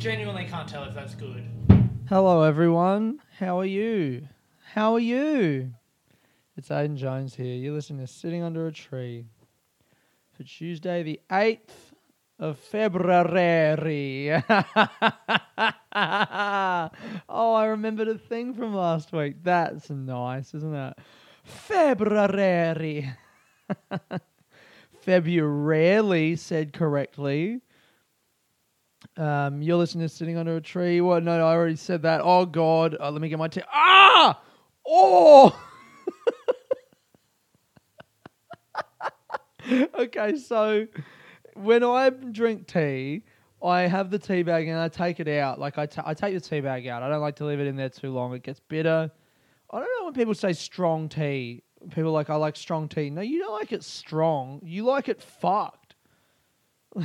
genuinely can't tell if that's good. Hello, everyone. How are you? How are you? It's Aiden Jones here. You're listening to Sitting Under a Tree for Tuesday, the 8th of February. oh, I remembered a thing from last week. That's nice, isn't it? February. Februarily said correctly. Um, you're listening to Sitting Under a Tree. What? No, no, I already said that. Oh, God. Uh, let me get my tea. Ah! Oh! okay, so when I drink tea, I have the tea bag and I take it out. Like, I I take the tea bag out. I don't like to leave it in there too long. It gets bitter. I don't know when people say strong tea. People like, I like strong tea. No, you don't like it strong. You like it fucked.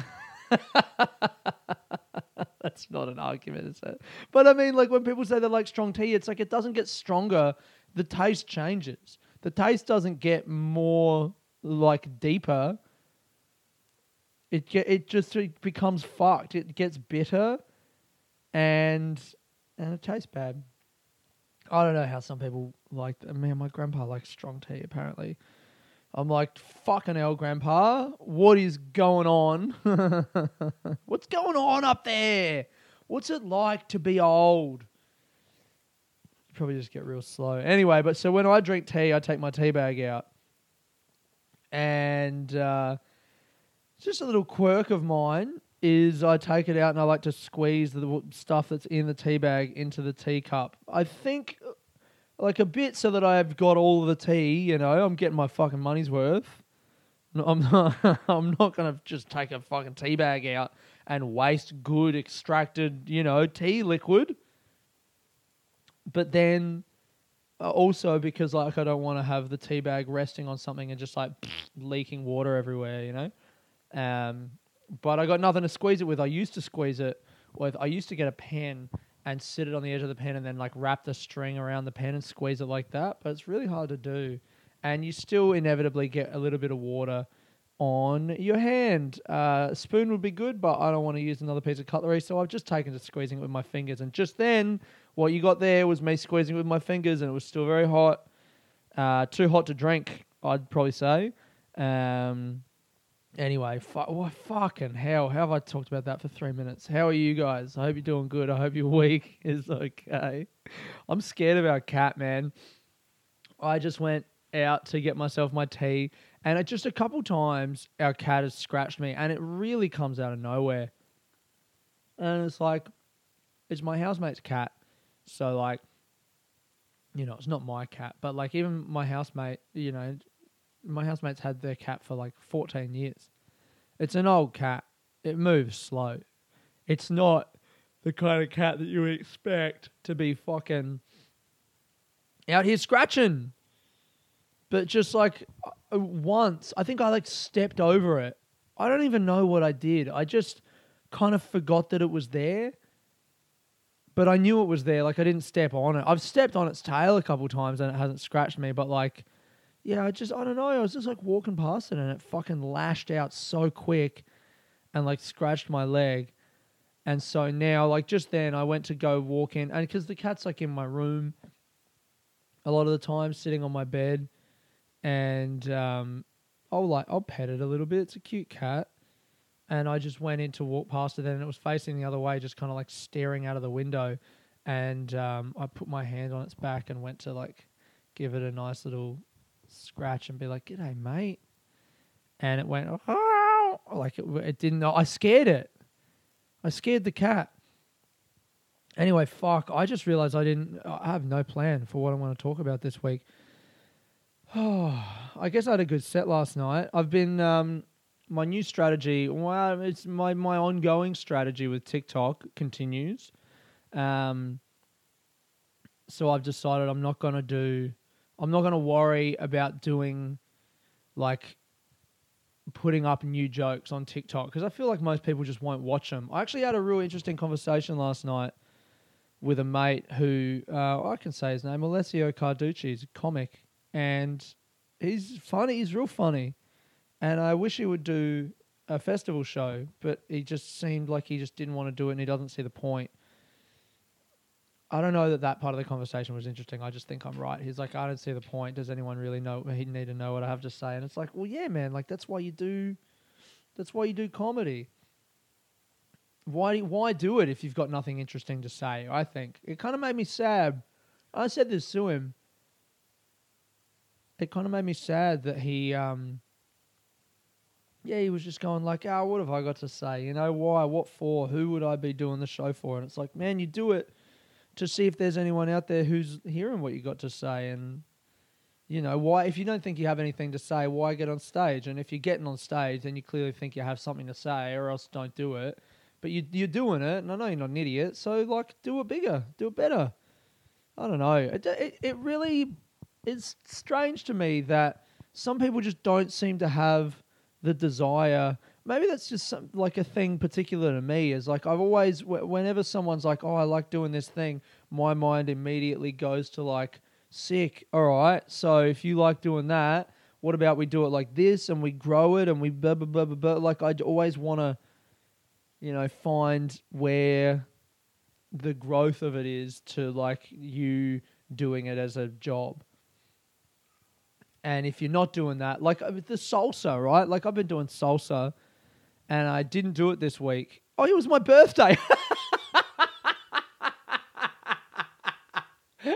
That's not an argument, is it? But I mean, like when people say they like strong tea, it's like it doesn't get stronger. The taste changes. The taste doesn't get more like deeper. It get, it just it becomes fucked. It gets bitter, and and it tastes bad. I don't know how some people like. I mean, my grandpa likes strong tea. Apparently, I'm like, fucking hell, Grandpa, what is going on? What's going on up there? What's it like to be old? You Probably just get real slow. Anyway, but so when I drink tea, I take my tea bag out. And uh, just a little quirk of mine is I take it out and I like to squeeze the stuff that's in the tea bag into the teacup. I think like a bit so that I've got all the tea, you know, I'm getting my fucking money's worth. I'm not I'm not gonna just take a fucking tea bag out and waste good extracted, you know, tea liquid. But then uh, also because like I don't want to have the tea bag resting on something and just like leaking water everywhere, you know. Um, but I got nothing to squeeze it with. I used to squeeze it with. I used to get a pen and sit it on the edge of the pen and then like wrap the string around the pen and squeeze it like that. But it's really hard to do, and you still inevitably get a little bit of water on your hand. Uh, spoon would be good, but I don't want to use another piece of cutlery, so I've just taken to squeezing it with my fingers. And just then, what you got there was me squeezing it with my fingers, and it was still very hot. Uh, too hot to drink, I'd probably say. Um, anyway, fu- oh, fucking hell, how have I talked about that for three minutes? How are you guys? I hope you're doing good. I hope your week is okay. I'm scared our cat, man. I just went out to get myself my tea, and it just a couple times our cat has scratched me, and it really comes out of nowhere. And it's like, it's my housemate's cat, so like, you know, it's not my cat, but like even my housemate, you know, my housemates had their cat for like 14 years. It's an old cat. It moves slow. It's not the kind of cat that you expect to be fucking out here scratching. But just like uh, once, I think I like stepped over it. I don't even know what I did. I just kind of forgot that it was there. But I knew it was there. Like I didn't step on it. I've stepped on its tail a couple times and it hasn't scratched me. But like, yeah, I just I don't know. I was just like walking past it and it fucking lashed out so quick, and like scratched my leg. And so now, like just then, I went to go walk in, and because the cat's like in my room, a lot of the time sitting on my bed, and um, I'll like I'll pet it a little bit. It's a cute cat, and I just went in to walk past it, and it was facing the other way, just kind of like staring out of the window, and um, I put my hand on its back and went to like give it a nice little scratch and be like, "G'day, mate," and it went "Oh," like it, it didn't. I scared it. I scared the cat. Anyway, fuck. I just realized I didn't. I have no plan for what I want to talk about this week. Oh, I guess I had a good set last night. I've been um, my new strategy. Well, it's my my ongoing strategy with TikTok continues. Um, so I've decided I'm not gonna do. I'm not gonna worry about doing like putting up new jokes on TikTok because I feel like most people just won't watch them. I actually had a real interesting conversation last night with a mate who uh, I can say his name, Alessio Carducci. He's a comic and he's funny. He's real funny. and I wish he would do a festival show, but he just seemed like he just didn't want to do it, and he doesn't see the point. I don't know that that part of the conversation was interesting. I just think I'm right. He's like, I don't see the point. Does anyone really know? He need to know what I have to say, and it's like, well, yeah, man. Like that's why you do. That's why you do comedy. Why why do it if you've got nothing interesting to say? I think it kind of made me sad. I said this to him. It kind of made me sad that he, um, yeah, he was just going like, "Oh, what have I got to say? You know, why? What for? Who would I be doing the show for?" And it's like, man, you do it to see if there's anyone out there who's hearing what you got to say. And you know why if you don't think you have anything to say why get on stage? And if you're getting on stage then you clearly think you have something to say or else don't do it. But you, you're doing it and i know you're not an idiot so like do it bigger do it better. I don't know. It, it, it really is strange to me that some people just don't seem to have the desire maybe that's just some, like a thing particular to me is like i've always whenever someone's like oh i like doing this thing my mind immediately goes to like sick. All right. So if you like doing that, what about we do it like this and we grow it and we blah blah blah blah. blah. Like I always want to, you know, find where the growth of it is to like you doing it as a job. And if you're not doing that, like uh, the salsa, right? Like I've been doing salsa, and I didn't do it this week. Oh, it was my birthday.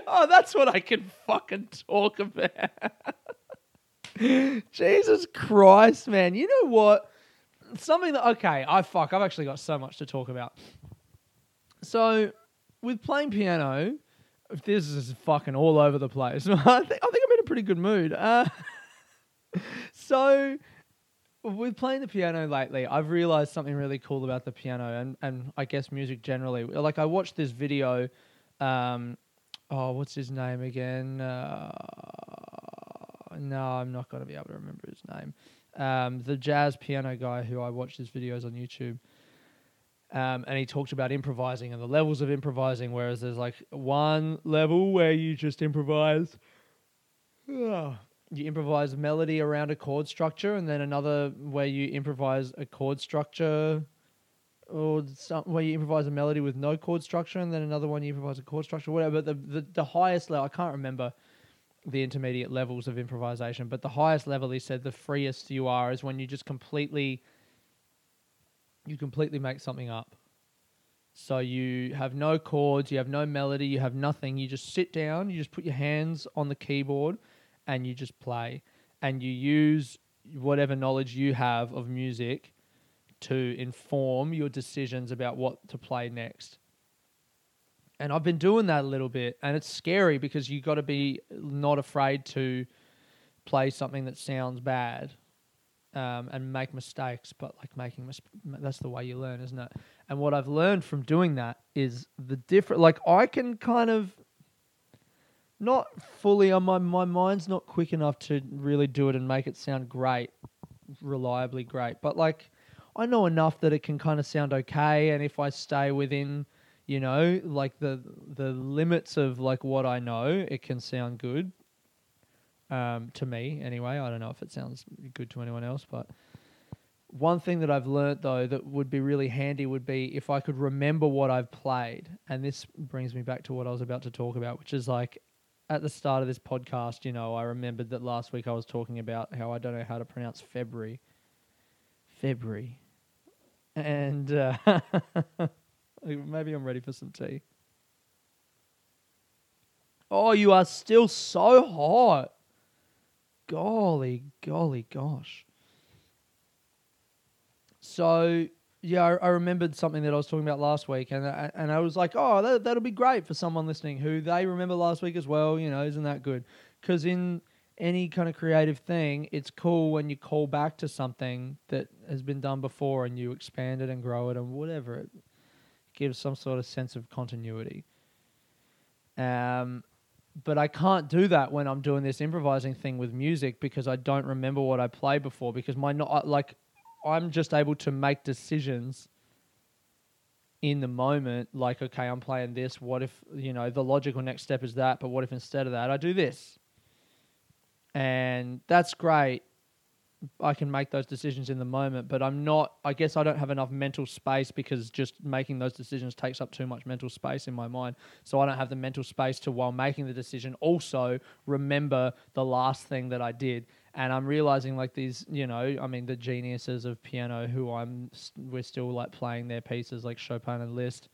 oh, that's what I can fucking talk about. Jesus Christ, man. You know what? Something that, okay, I fuck, I've actually got so much to talk about. So, with playing piano, this is fucking all over the place. I think, I think I'm in a pretty good mood. Uh, so, with playing the piano lately, I've realized something really cool about the piano and, and I guess music generally. Like, I watched this video um, oh, what's his name again? Uh, no, I'm not going to be able to remember his name. Um, the jazz piano guy who I watched his videos on YouTube. Um, and he talked about improvising and the levels of improvising, whereas there's like one level where you just improvise. You improvise a melody around a chord structure, and then another where you improvise a chord structure or some where you improvise a melody with no chord structure, and then another one you improvise a chord structure, whatever. The, the the highest level, I can't remember the intermediate levels of improvisation, but the highest level he said the freest you are is when you just completely you completely make something up. So you have no chords, you have no melody, you have nothing. You just sit down, you just put your hands on the keyboard, and you just play, and you use whatever knowledge you have of music to inform your decisions about what to play next. And I've been doing that a little bit, and it's scary because you got to be not afraid to play something that sounds bad um, and make mistakes. But like making mis- that's the way you learn, isn't it? And what I've learned from doing that is the different. Like I can kind of not fully on my my mind's not quick enough to really do it and make it sound great, reliably great. But like I know enough that it can kind of sound okay, and if I stay within, you know, like the the limits of like what I know, it can sound good. Um, to me, anyway. I don't know if it sounds good to anyone else, but one thing that I've learnt though that would be really handy would be if I could remember what I've played, and this brings me back to what I was about to talk about, which is like at the start of this podcast, you know, I remembered that last week I was talking about how I don't know how to pronounce February. February and uh, maybe I'm ready for some tea. Oh, you are still so hot. Golly, golly, gosh. So yeah, I, I, remembered something that I was talking about last week, and I, and I was like, oh, that that'll be great for someone listening who they remember last week as well. You know, isn't that good? Because in any kind of creative thing, it's cool when you call back to something that has been done before and you expand it and grow it and whatever. It gives some sort of sense of continuity. Um, but I can't do that when I'm doing this improvising thing with music because I don't remember what I played before because my not like I'm just able to make decisions in the moment like okay I'm playing this what if you know the logical next step is that but what if instead of that I do this and that's great I can make those decisions in the moment, but I'm not. I guess I don't have enough mental space because just making those decisions takes up too much mental space in my mind. So I don't have the mental space to, while making the decision, also remember the last thing that I did. And I'm realizing like these, you know, I mean, the geniuses of piano who I'm, we're still like playing their pieces like Chopin and Liszt.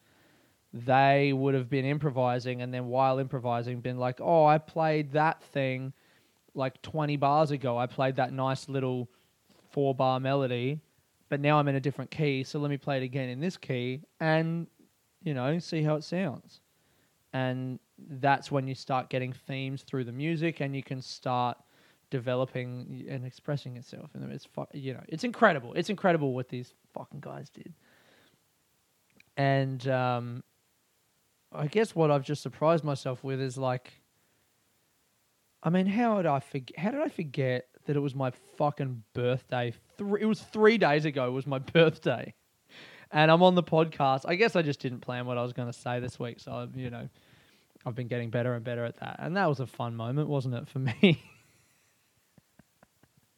They would have been improvising, and then while improvising, been like, "Oh, I played that thing." like 20 bars ago, I played that nice little four bar melody, but now I'm in a different key. So let me play it again in this key and, you know, see how it sounds. And that's when you start getting themes through the music and you can start developing and expressing itself. And it's, fu- you know, it's incredible. It's incredible what these fucking guys did. And um, I guess what I've just surprised myself with is like, I mean, how did I forget? How did I forget that it was my fucking birthday? Three, it was three days ago. Was my birthday, and I'm on the podcast. I guess I just didn't plan what I was going to say this week, so you know, I've been getting better and better at that, and that was a fun moment, wasn't it, for me?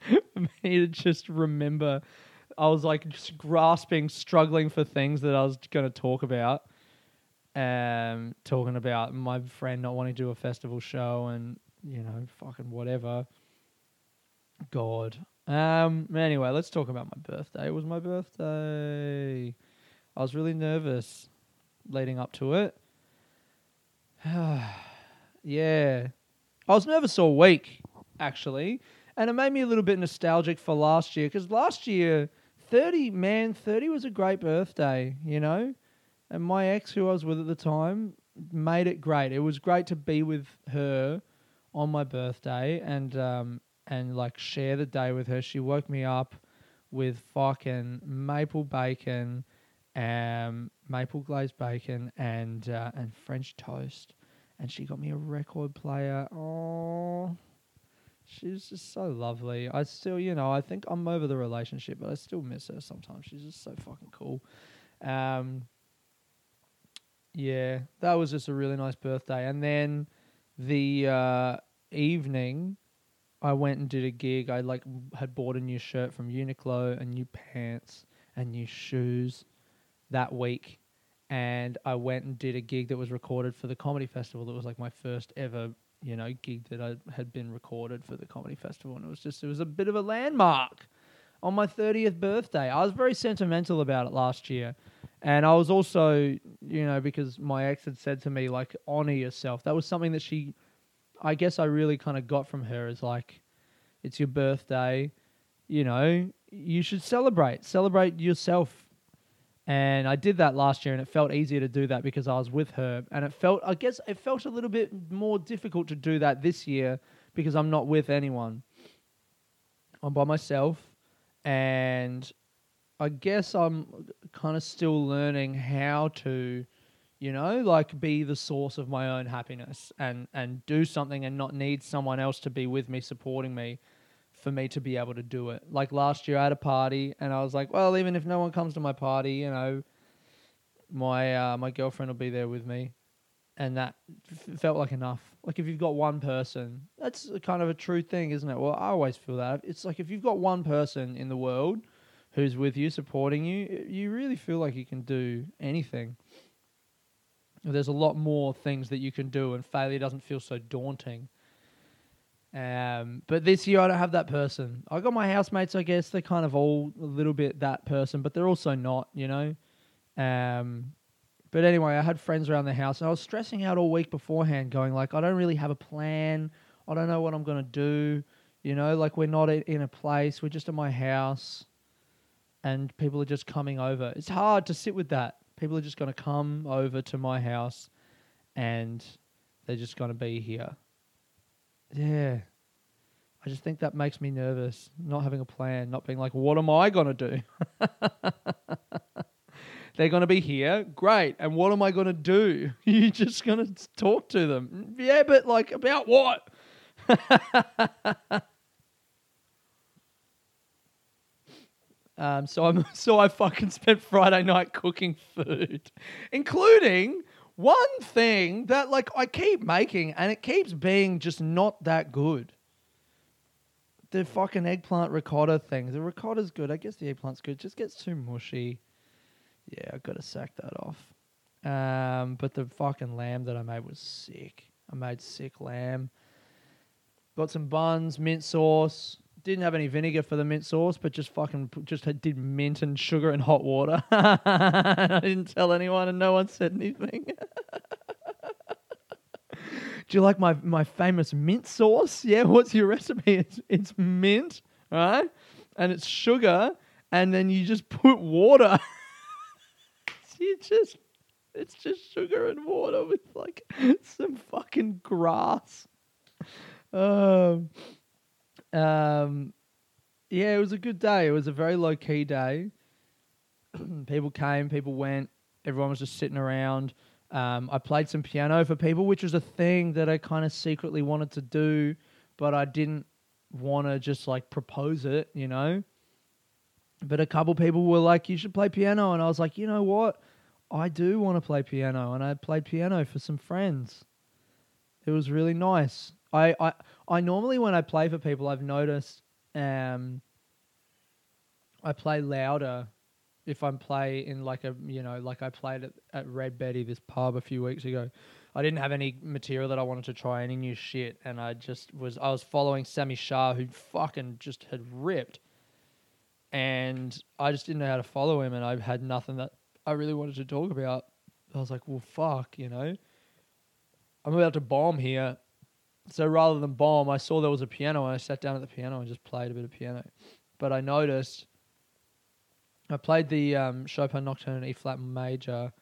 me to just remember, I was like just grasping, struggling for things that I was going to talk about. Um, talking about my friend not wanting to do a festival show and you know, fucking whatever. God. Um. Anyway, let's talk about my birthday. It was my birthday. I was really nervous leading up to it. yeah. I was nervous all week, actually. And it made me a little bit nostalgic for last year because last year, 30, man, 30 was a great birthday, you know? And my ex, who I was with at the time, made it great. It was great to be with her on my birthday and um and like share the day with her. She woke me up with fucking maple bacon, um, maple glazed bacon, and uh, and French toast. And she got me a record player. Oh, she's just so lovely. I still, you know, I think I'm over the relationship, but I still miss her sometimes. She's just so fucking cool. Um, yeah, that was just a really nice birthday. And then the uh, evening, I went and did a gig. I like had bought a new shirt from Uniqlo, and new pants, and new shoes that week. And I went and did a gig that was recorded for the comedy festival. That was like my first ever, you know, gig that I had been recorded for the comedy festival, and it was just it was a bit of a landmark on my 30th birthday. I was very sentimental about it last year. And I was also, you know, because my ex had said to me, like, honor yourself. That was something that she I guess I really kind of got from her is like, it's your birthday, you know, you should celebrate, celebrate yourself. And I did that last year, and it felt easier to do that because I was with her. And it felt, I guess, it felt a little bit more difficult to do that this year because I'm not with anyone. I'm by myself, and I guess I'm kind of still learning how to you know like be the source of my own happiness and and do something and not need someone else to be with me supporting me for me to be able to do it. Like last year i had a party and i was like well even if no one comes to my party you know my uh, my girlfriend will be there with me. And that f- felt like enough. Like if you've got one person that's kind of a true thing isn't it? Well i always feel that. It's like if you've got one person in the world who's with you supporting you you really feel like you can do anything. There's a lot more things that you can do, and failure doesn't feel so daunting. Um, but this year I don't have that person. I got my housemates. I guess they're kind of all a little bit that person, but they're also not. You know. Um, but anyway, I had friends around the house, and I was stressing out all week beforehand, going like, I don't really have a plan. I don't know what I'm gonna do. You know, like we're not in a place. We're just at my house, and people are just coming over. It's hard to sit with that People are just going to come over to my house and they're just going to be here. Yeah. I just think that makes me nervous, not having a plan, not being like, what am I going to do? They're going to be here. Great. And what am I going to do? You're just going to talk to them. Yeah, but like, about what? Um, so I'm so I fucking spent Friday night cooking food, including one thing that like I keep making and it keeps being just not that good. the fucking eggplant ricotta thing. The ricotta's good. I guess the eggplant's good. It just gets too mushy. Yeah, I gotta sack that off. Um, but the fucking lamb that I made was sick. I made sick lamb. Got some buns, mint sauce. Didn't have any vinegar for the mint sauce, but just fucking just did mint and sugar and hot water. and I didn't tell anyone, and no one said anything. Do you like my my famous mint sauce? Yeah, what's your recipe? It's it's mint, right? And it's sugar, and then you just put water. you just it's just sugar and water with like some fucking grass. Um, um, yeah, it was a good day. It was a very low key day. people came, people went. Everyone was just sitting around. Um, I played some piano for people, which was a thing that I kind of secretly wanted to do, but I didn't want to just like propose it, you know. But a couple people were like, "You should play piano," and I was like, "You know what? I do want to play piano," and I played piano for some friends. It was really nice. I, I, I normally when I play for people, I've noticed um, I play louder if I'm play in like a you know like I played at, at Red Betty this pub a few weeks ago. I didn't have any material that I wanted to try any new shit, and I just was I was following Sammy Shah who fucking just had ripped, and I just didn't know how to follow him, and I had nothing that I really wanted to talk about. I was like, well, fuck, you know, I'm about to bomb here. So rather than bomb, I saw there was a piano and I sat down at the piano and just played a bit of piano. But I noticed I played the um, Chopin Nocturne in E flat major,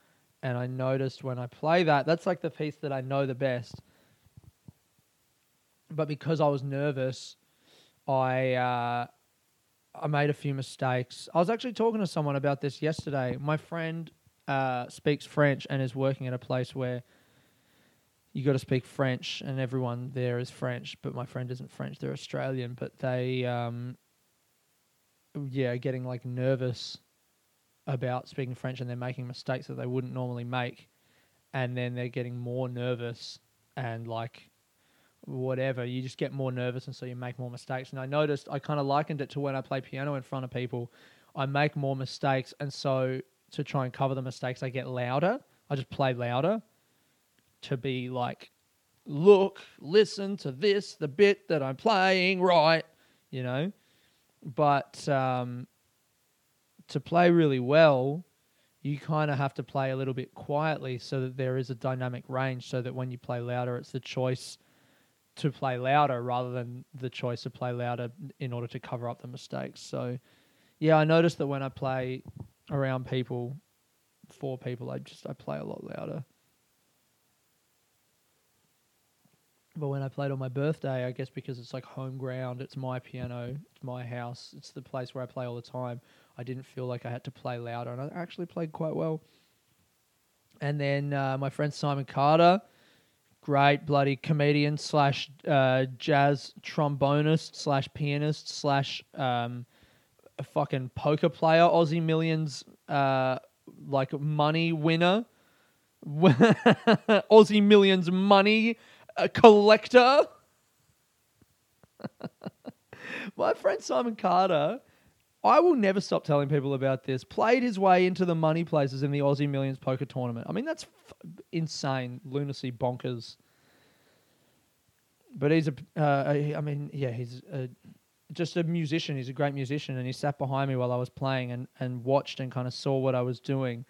and I noticed when I play that, that's like the piece that I know the best. But because I was nervous, I uh, I made a few mistakes. I was actually talking to someone about this yesterday. My friend uh, speaks French and is working at a place where you got to speak French, and everyone there is French. But my friend isn't French; they're Australian. But they, um, yeah, getting like nervous about speaking French, and they're making mistakes that they wouldn't normally make, and then they're getting more nervous and like whatever. You just get more nervous, and so you make more mistakes. And I noticed I kind of likened it to when I play piano in front of people. I make more mistakes, and so to try and cover the mistakes, I get louder. I just play louder to be like, look, listen to this, the bit that I'm playing right, you know. But um, to play really well, you kind of have to play a little bit quietly so that there is a dynamic range, so that when you play louder, it's the choice to play louder rather than the choice to play louder in order to cover up the mistakes. So, yeah, I noticed that when I play around people, for people, I just I play a lot louder. But when I played on my birthday, I guess because it's like home ground, it's my piano, it's my house, it's the place where I play all the time. I didn't feel like I had to play louder, and I actually played quite well. And then uh, my friend Simon Carter, great bloody comedian slash uh, jazz trombonist slash pianist slash um, a fucking poker player, Aussie Millions uh, like money winner, Aussie Millions money uh, collector. My friend Simon Carter, I will never stop telling people about this. Played his way into the money places in the Aussie Millions poker tournament. I mean, that's f- insane, lunacy, bonkers. But he's a, uh, I mean, yeah, he's a, just a musician. He's a great musician, and he sat behind me while I was playing and, and watched and kind of saw what I was doing.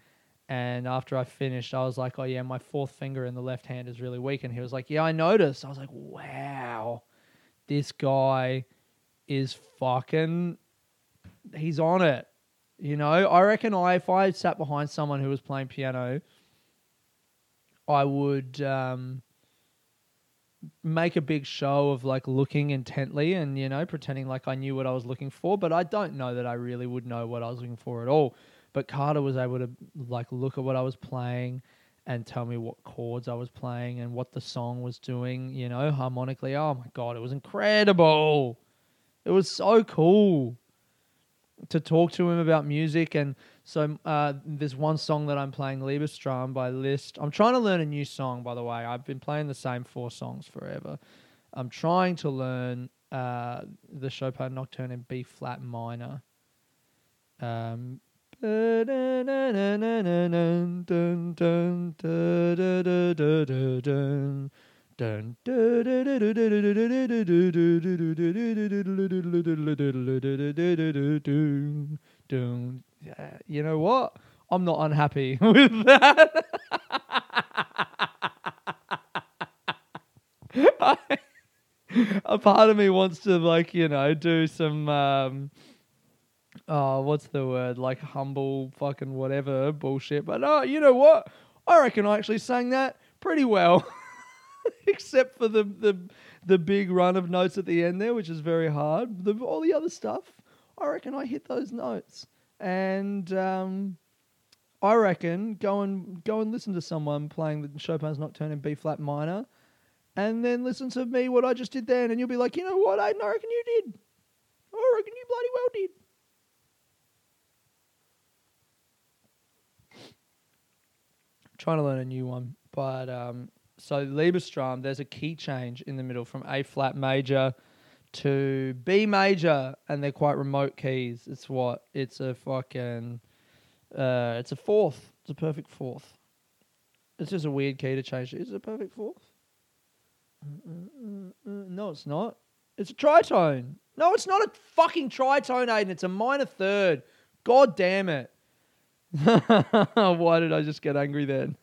And after I finished, I was like, "Oh yeah, my fourth finger in the left hand is really weak." And he was like, "Yeah, I noticed." I was like, "Wow, this guy is fucking. He's on it." You know, I reckon I if I sat behind someone who was playing piano, I would um, make a big show of like looking intently and you know pretending like I knew what I was looking for, but I don't know that I really would know what I was looking for at all. But Carter was able to like look at what I was playing and tell me what chords I was playing and what the song was doing, you know, harmonically. Oh my god, it was incredible. It was so cool to talk to him about music and so uh, there's one song that I'm playing, Liebestraum by Liszt. I'm trying to learn a new song, by the way. I've been playing the same four songs forever. I'm trying to learn uh, the Chopin Nocturne in B flat minor. Um, you know what? I'm not unhappy with that. a part of me wants to like you know do some um oh what's the word? Like humble fucking whatever bullshit. But oh you know what? I reckon i actually sang that pretty well. Except for the the the big run of notes at the end there which is very hard. The, all the other stuff i reckon i hit those notes. And um I reckon go and go and listen to someone playing the Chopin's Nocturne in B flat minor, and then listen to me what I just did then, and you'll be like, you know what, I reckon you did. I reckon you bloody well did. Trying to learn a new one, but um, so Liebestraum, there's a key change in the middle from A flat major to B major, and they're quite remote keys. It's what it's a fucking, uh, it's a fourth. It's a perfect fourth. It's just a weird key to change. Is it a perfect fourth? No, it's not. It's a tritone. No, it's not a fucking tritone, Aiden. It's a minor third. God damn it. Why did I just get angry then?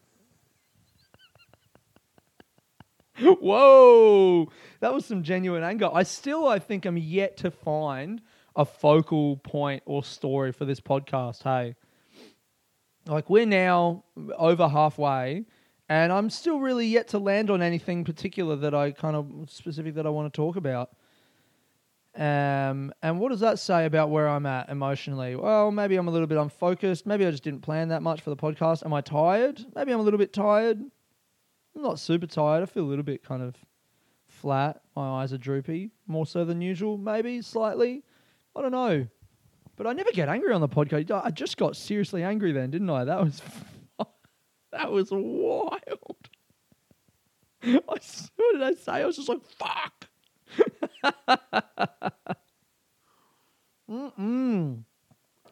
Whoa, that was some genuine anger. I still, I think, I'm yet to find a focal point or story for this podcast. Hey, like we're now over halfway, and I'm still really yet to land on anything particular that I kind of specific that I want to talk about. Um, and what does that say about where I'm at emotionally? Well, maybe I'm a little bit unfocused. Maybe I just didn't plan that much for the podcast. Am I tired? Maybe I'm a little bit tired. I'm not super tired. I feel a little bit kind of flat. My eyes are droopy, more so than usual, maybe slightly. I don't know. But I never get angry on the podcast. I just got seriously angry then, didn't I? That was that was wild. I, what did I say? I was just like, fuck. Mm-mm.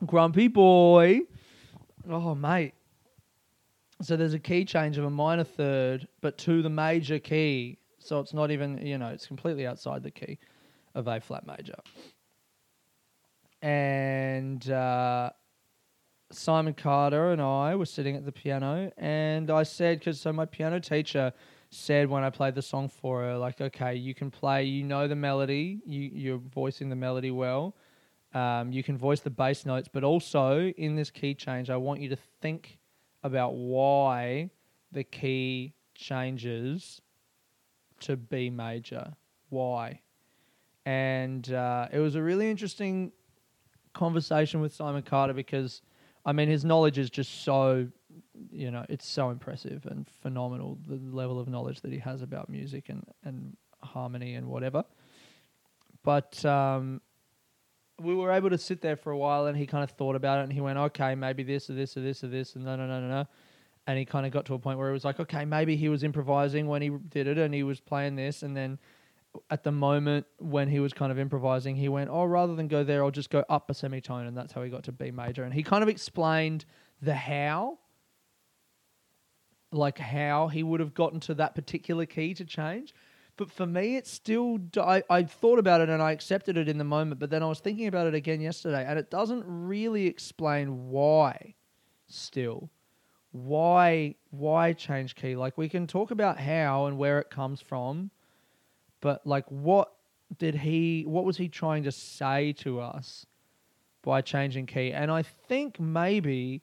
Grumpy boy. Oh, mate. So there's a key change of a minor third, but to the major key. So it's not even, you know, it's completely outside the key of A flat major. And uh, Simon Carter and I were sitting at the piano, and I said, because so my piano teacher said when I played the song for her, like, okay, you can play, you know the melody, you, you're voicing the melody well. Um, you can voice the bass notes, but also in this key change, I want you to think about why the key changes to B major. Why? And uh, it was a really interesting conversation with Simon Carter because, I mean, his knowledge is just so, you know, it's so impressive and phenomenal the level of knowledge that he has about music and, and harmony and whatever. But um, we were able to sit there for a while and he kind of thought about it and he went, okay, maybe this or this or this or this and no, no, no, no, no. And he kind of got to a point where it was like, okay, maybe he was improvising when he did it and he was playing this. And then at the moment when he was kind of improvising, he went, oh, rather than go there, I'll just go up a semitone. And that's how he got to B major. And he kind of explained the how, like how he would have gotten to that particular key to change. But for me, it's still, I, I thought about it and I accepted it in the moment, but then I was thinking about it again yesterday and it doesn't really explain why still. Why, why change key? Like we can talk about how and where it comes from, but like what did he, what was he trying to say to us by changing key? And I think maybe,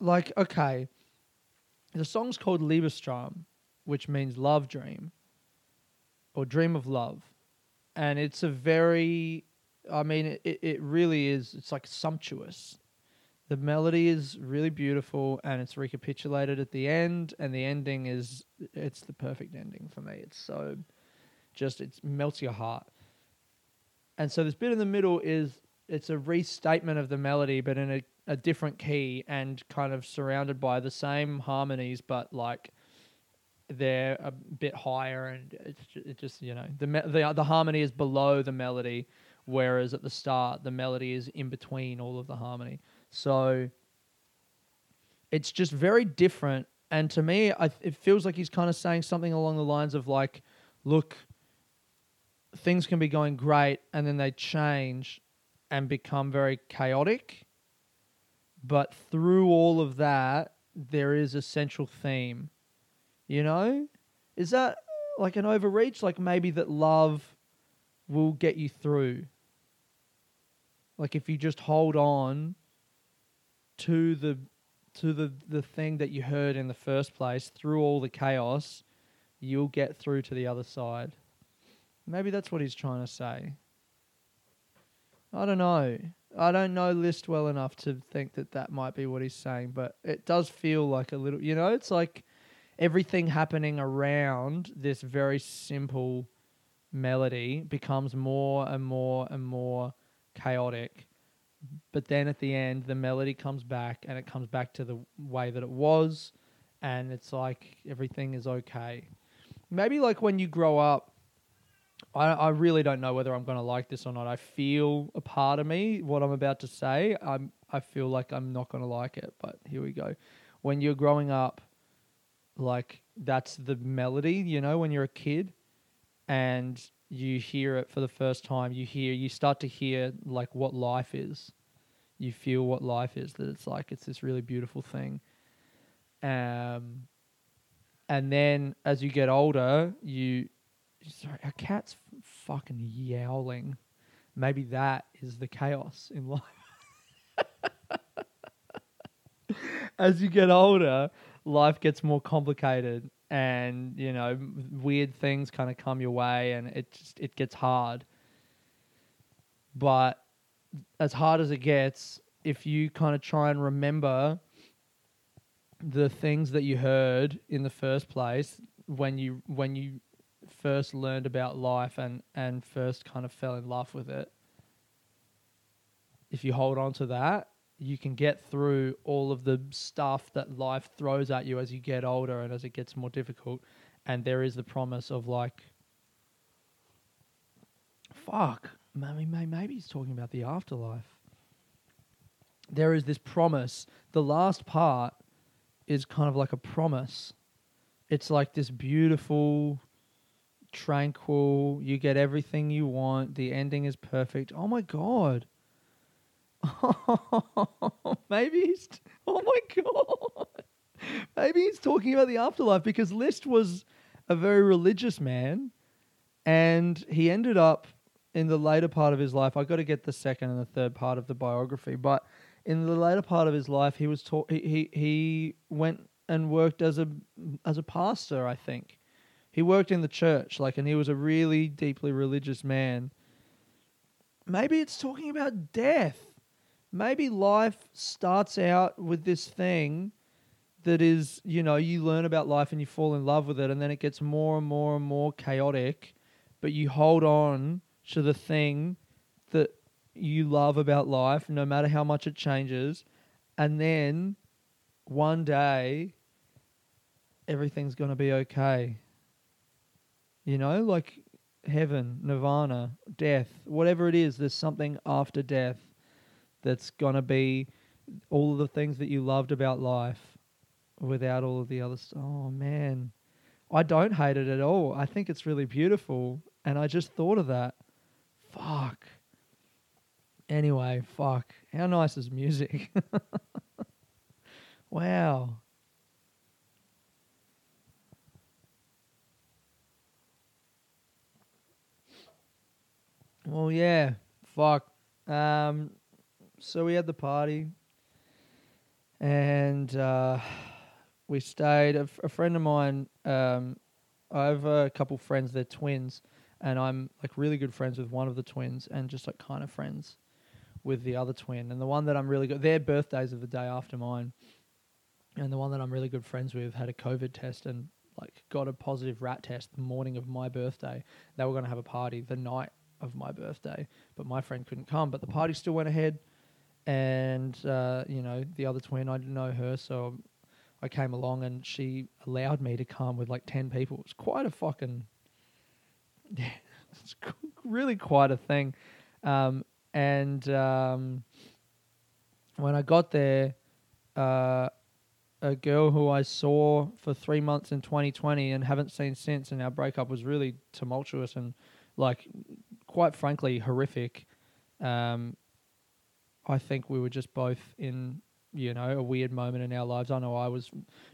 like, okay, the song's called Liebestraum which means love dream or dream of love. And it's a very, I mean, it, it really is, it's like sumptuous. The melody is really beautiful and it's recapitulated at the end, and the ending is, it's the perfect ending for me. It's so just, it melts your heart. And so this bit in the middle is, it's a restatement of the melody, but in a, a different key and kind of surrounded by the same harmonies, but like they're a bit higher, and it's ju- it just you know the me- the the harmony is below the melody, whereas at the start the melody is in between all of the harmony. So it's just very different. And to me, I, it feels like he's kind of saying something along the lines of like, look, things can be going great, and then they change and become very chaotic. But through all of that, there is a central theme. You know? Is that like an overreach? Like maybe that love will get you through. Like if you just hold on to the to the, the thing that you heard in the first place through all the chaos, you'll get through to the other side. Maybe that's what he's trying to say. I don't know. I don't know Liszt well enough to think that that might be what he's saying, but it does feel like a little, you know, it's like everything happening around this very simple melody becomes more and more and more chaotic. But then at the end, the melody comes back and it comes back to the way that it was, and it's like everything is okay. Maybe like when you grow up, I, I really don't know whether I'm going to like this or not. I feel a part of me, what I'm about to say, I'm, I feel like I'm not going to like it, but here we go. When you're growing up, like that's the melody, you know, when you're a kid and you hear it for the first time, you hear, you start to hear like what life is. You feel what life is, that it's like, it's this really beautiful thing. Um, and then as you get older, you, sorry, our cat's fucking yowling. Maybe that is the chaos in life. as you get older, life gets more complicated and you know weird things kind of come your way and it just it gets hard but as hard as it gets if you kind of try and remember the things that you heard in the first place when you when you first learned about life and and first kind of fell in love with it if you hold on to that you can get through all of the stuff that life throws at you as you get older and as it gets more difficult. And there is the promise of like, fuck, I mean, may- maybe he's talking about the afterlife. There is this promise. The last part is kind of like a promise. It's like this beautiful, tranquil, you get everything you want, the ending is perfect. Oh my God. maybe he's. Oh my god. Maybe he's talking about the afterlife because Liszt was a very religious man, and he ended up in the later part of his life. I got to get the second and the third part of the biography, but in the later part of his life, he was taught. He, he he went and worked as a as a pastor. I think he worked in the church, like, and he was a really deeply religious man. Maybe it's talking about death maybe life starts out with this thing that is, you know, you learn about life and you fall in love with it, and then it gets more and more and more chaotic, but you hold on to the thing that you love about life, no matter how much it changes, and then one day everything's going to be okay. You know, like heaven, nirvana, death, whatever it is, there's something after death that's going to be all of the things that you loved about life without all of the other stuff. Oh, man. I don't hate it at all. I think it's really beautiful. And I just thought of that. Fuck. Anyway, fuck. How nice is music? wow. Well, yeah. Fuck. Um, so we had the party, and uh, we stayed. A, f- a friend of mine, um, I have a couple friends. They're twins, and I'm like really good friends with one of the twins, and just like kind of friends with the other twin. And the one that I'm really good, their birthdays are the day after mine, and the one that I'm really good friends with had a COVID test and like got a positive rat test the morning of my birthday. They were going to have a party the night of my birthday, but my friend couldn't come. But the party still went ahead and uh, you know the other twin I didn't know her so I came along and she allowed me to come with like 10 people. It's quite a fucking, yeah, it's really quite a thing. Um, and um, when I got there, uh, a girl who I saw for three months in 2020 and haven't seen since, and our breakup was really tumultuous and, like, quite frankly, horrific. Um, I think we were just both in, you know, a weird moment in our lives. I know I was,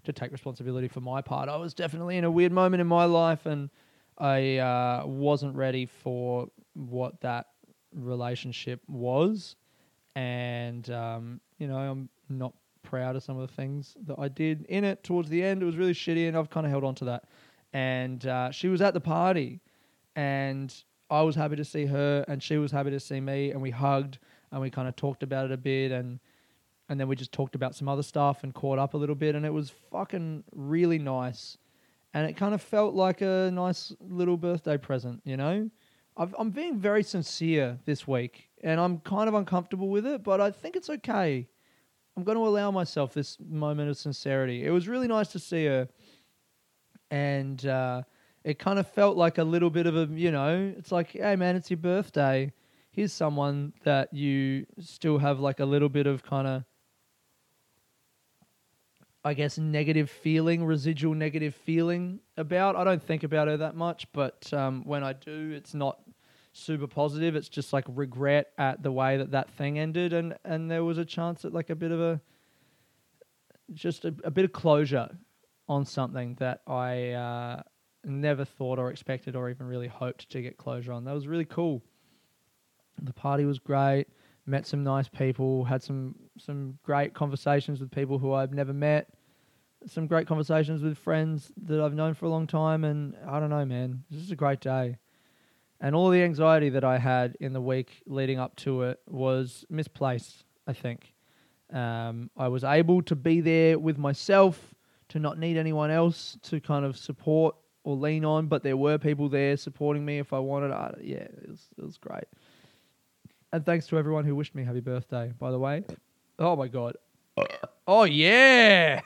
to take responsibility for my part, I was definitely in a weird moment in my life, and I uh, wasn't ready for what that relationship was. And, um, you know, I'm not proud of some of the things that I did in it towards the end. It was really shitty, and I've kind of held on to that. And uh, she was at the party, and I was happy to see her, and she was happy to see me, and we hugged, and we kind of talked about it a bit, and and then we just talked about some other stuff and caught up a little bit, and it was fucking really nice, and it kind of felt like a nice little birthday present, you know. I've, I'm being very sincere this week, and I'm kind of uncomfortable with it, but I think it's okay. I'm going to allow myself this moment of sincerity. It was really nice to see her, and uh, it kind of felt like a little bit of a, you know, it's like, hey man, it's your birthday. Here's someone that you still have like a little bit of kind of, I guess, negative feeling, residual negative feeling about. I don't think about her that much, but um, when I do, it's not super positive. It's just like regret at the way that that thing ended, and and there was a chance at like a bit of a, just a, a bit of closure on something that I uh, never thought or expected or even really hoped to get closure on. That was really cool. The party was great. Met some nice people. Had some some great conversations with people who I've never met. Some great conversations with friends that I've known for a long time, and I don't know, man. This is a great day and all the anxiety that I had in the week leading up to it was misplaced. I think um, I was able to be there with myself, to not need anyone else to kind of support or lean on, but there were people there supporting me if I wanted. I, yeah, it was it was great. And thanks to everyone who wished me happy birthday. By the way, oh my god, oh yeah,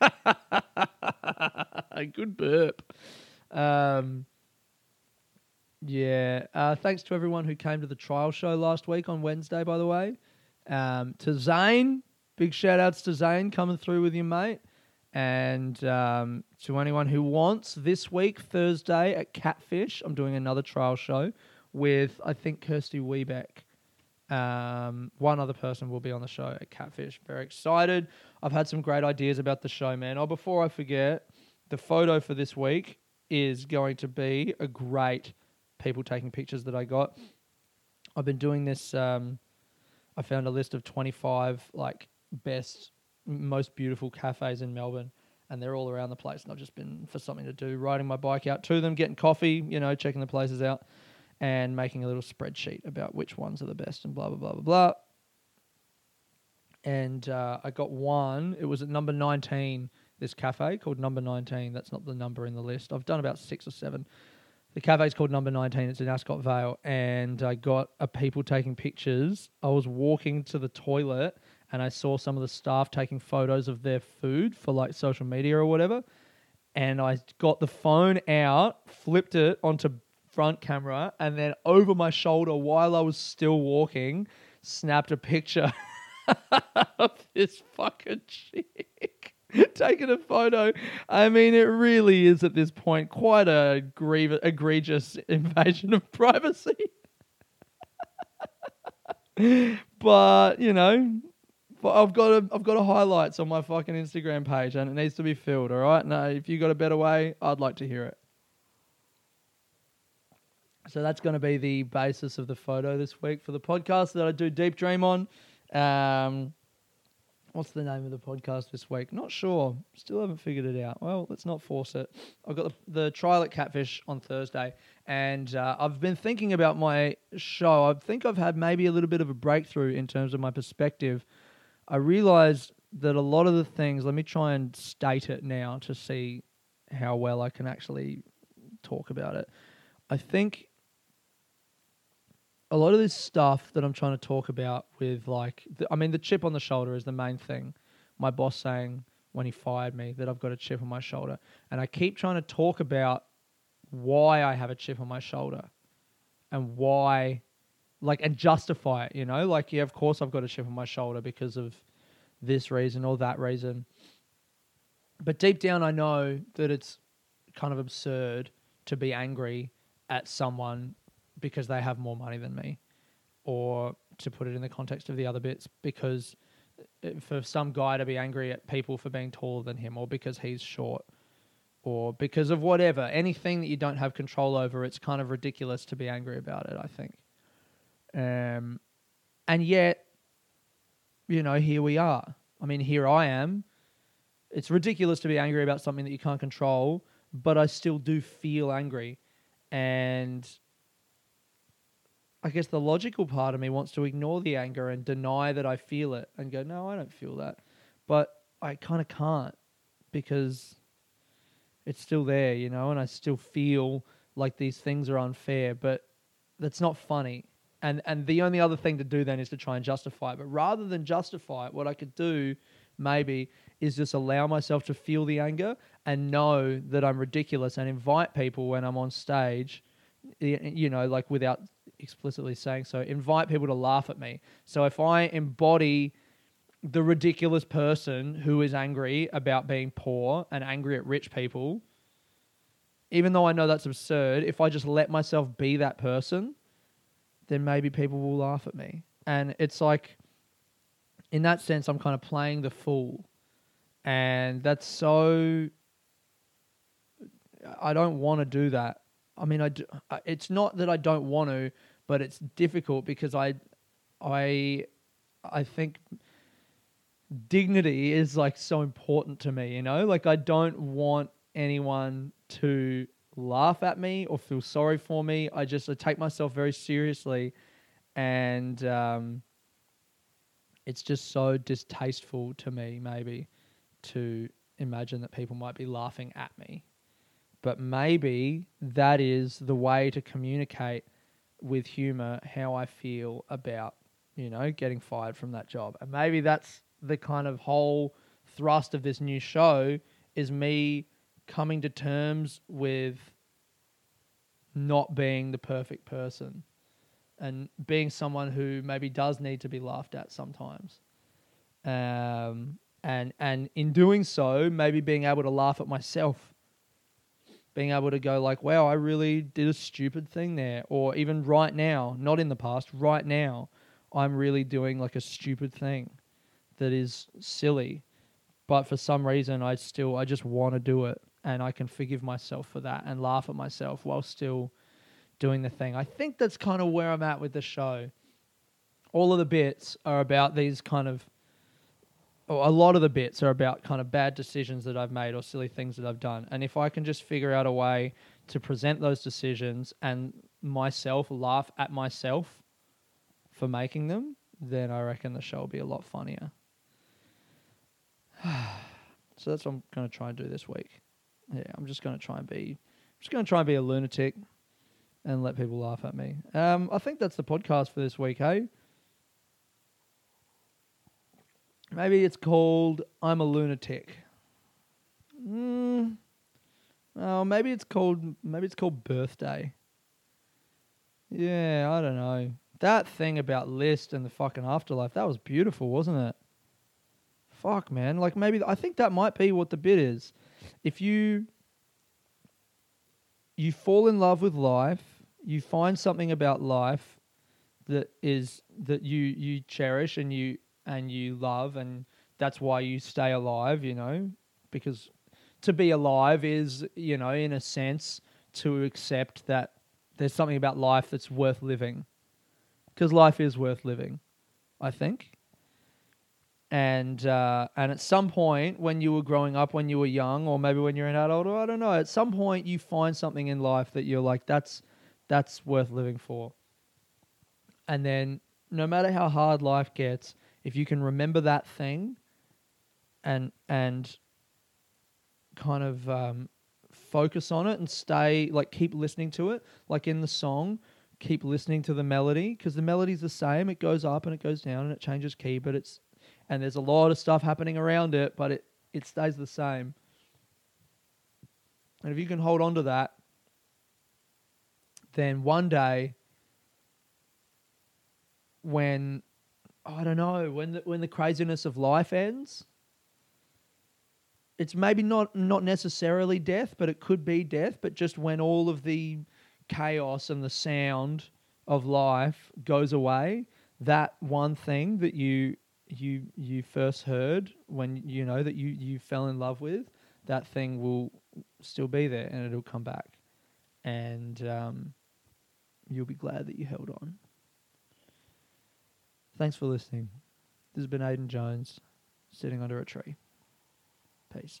good burp. Um, yeah. Uh, thanks to everyone who came to the trial show last week on Wednesday, by the way. Um, to Zane, big shout outs to Zane coming through with you, mate. And um, to anyone who wants, this week, Thursday at Catfish, I'm doing another trial show with, I think, Kirsty Weebeck. Um, one other person will be on the show at Catfish. Very excited. I've had some great ideas about the show, man. Oh, before I forget, the photo for this week is going to be a great people taking pictures that I got. I've been doing this. Um, I found a list of 25 like best, most beautiful cafes in Melbourne, and they're all around the place. And I've just been for something to do, riding my bike out to them, getting coffee, you know, checking the places out, and making a little spreadsheet about which ones are the best and blah blah blah blah blah. And uh, I got one. It was at number 19. This cafe called Number 19. That's not the number in the list. I've done about six or seven the cafe's called Number 19. It's in Ascot Vale. And I got a people taking pictures. I was walking to the toilet and I saw some of the staff taking photos of their food for like social media or whatever. And I got the phone out, flipped it onto front camera, and then over my shoulder while I was still walking, snapped a picture of this fucking chick. taking a photo. I mean, it really is at this point quite a grievous, egregious invasion of privacy. but you know, I've got a, I've got a highlights on my fucking Instagram page, and it needs to be filled. All right, now if you got a better way, I'd like to hear it. So that's going to be the basis of the photo this week for the podcast that I do Deep Dream on. Um, What's the name of the podcast this week? Not sure. Still haven't figured it out. Well, let's not force it. I've got the, the trial at Catfish on Thursday, and uh, I've been thinking about my show. I think I've had maybe a little bit of a breakthrough in terms of my perspective. I realized that a lot of the things, let me try and state it now to see how well I can actually talk about it. I think a lot of this stuff that I'm trying to talk about with like, the, I mean, the chip on the shoulder is the main thing. My boss saying, when he fired me that I've got a chip on my shoulder. And I keep trying to talk about why I have a chip on my shoulder and why, like, and justify it, you know? Like, yeah, of course I've got a chip on my shoulder because of this reason or that reason. But deep down, I know that it's kind of absurd to be angry at someone because they have more money than me, or to put it in the context of the other bits, because uh, for some guy to be angry at people for being taller than him, or because he's short, or because of whatever, anything that you don't have control over, it's kind of ridiculous to be angry about it, I think. Um, and yet, you know, here we are. I mean, here I am. It's ridiculous to be angry about something that you can't control, but I still do feel angry. And I guess the logical part of me wants to ignore the anger and deny that I feel it and go, no, I don't feel that. But I kind of can't because it's still there, you know, and I still feel like these things are unfair, but that's not funny. And and the only other thing to do then is to try and justify it. But rather than justify it, what I could do maybe is just allow myself to feel the anger and know that I'm ridiculous and invite people when I'm on stage, you know, like without explicitly saying so, invite people to laugh at me. So if I embody the ridiculous person who is angry about being poor and angry at rich people, even though I know that's absurd, if I just let myself be that person, then maybe people will laugh at me. And it's like, in that sense, I'm kind of playing the fool. And that's so. I don't want to do that. I mean, I do, it's not that I don't want to, but it's difficult because I, I, I think dignity is like so important to me, you know? Like I don't want anyone to laugh at me or feel sorry for me. I just I take myself very seriously and um, it's just so distasteful to me maybe to imagine that people might be laughing at me. But maybe that is the way to communicate with humor how I feel about, you know, getting fired from that job. And maybe that's the kind of whole thrust of this new show is me coming to terms with not being the perfect person and being someone who maybe does need to be laughed at sometimes. Um, and and in doing so, maybe being able to laugh at myself, being able to go like, "Wow, I really did a stupid thing there," or even right now, not in the past, right now, I'm really doing like a stupid thing that is silly, but for some reason I still I just want to do it and I can forgive myself for that and laugh at myself while still doing the thing. I think that's kind of where I'm at with the show. All of the bits are about these kind of or a lot of the bits are about kind of bad decisions that I've made or silly things that I've done. And if I can just figure out a way to present those decisions and myself laugh at myself for making them, then I reckon the show will be a lot funnier. so that's what I'm going to try and do this week. Yeah, I'm just going to try and be, I'm just going to try and be a lunatic and let people laugh at me. Um, I think that's the podcast for this week, hey? Maybe it's called I'm a Lunatic. Mm, oh, maybe it's called maybe it's called Birthday. Yeah, I don't know. That thing about Liszt and the fucking afterlife, that was beautiful, wasn't it? Fuck, man. Like maybe I think that might be what the bit is. If you you fall in love with life, you find something about life that is that you you cherish and you and you love and that's why you stay alive, you know, because to be alive is, you know, in a sense to accept that there's something about life that's worth living. Because life is worth living, I think and uh, and at some point when you were growing up, when you were young, or maybe when you're an adult, or I don't know, at some point you find something in life that you're like, that's that's worth living for. And then, no matter how hard life gets, if you can remember that thing, and and kind of um, focus on it and stay like keep listening to it, like in the song, keep listening to the melody because the melody's the same. It goes up and it goes down and it changes key, but it's and there's a lot of stuff happening around it, but it it stays the same. And if you can hold on to that, then one day when I don't know, when the, when the craziness of life ends, it's maybe not not necessarily death, but it could be death, but just when all of the chaos and the sound of life goes away, that one thing that you you you first heard when you know that you you fell in love with, that thing will still be there and it'll come back, and um, you'll be glad that you held on. Thanks for listening. This has been aiden Jones, sitting under a tree. Peace.